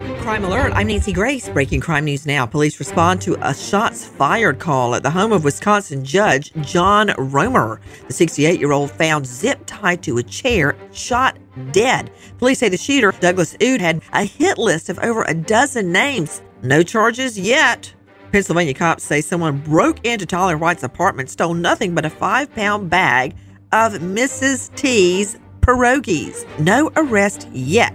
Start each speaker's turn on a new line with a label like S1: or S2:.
S1: Crime Alert. I'm Nancy Grace. Breaking crime news now. Police respond to a shots fired call at the home of Wisconsin Judge John Roemer. The 68 year old found zip tied to a chair, shot dead. Police say the shooter, Douglas Uhde, had a hit list of over a dozen names. No charges yet. Pennsylvania cops say someone broke into Tyler White's apartment, stole nothing but a five pound bag of Mrs. T's pierogies. No arrest yet.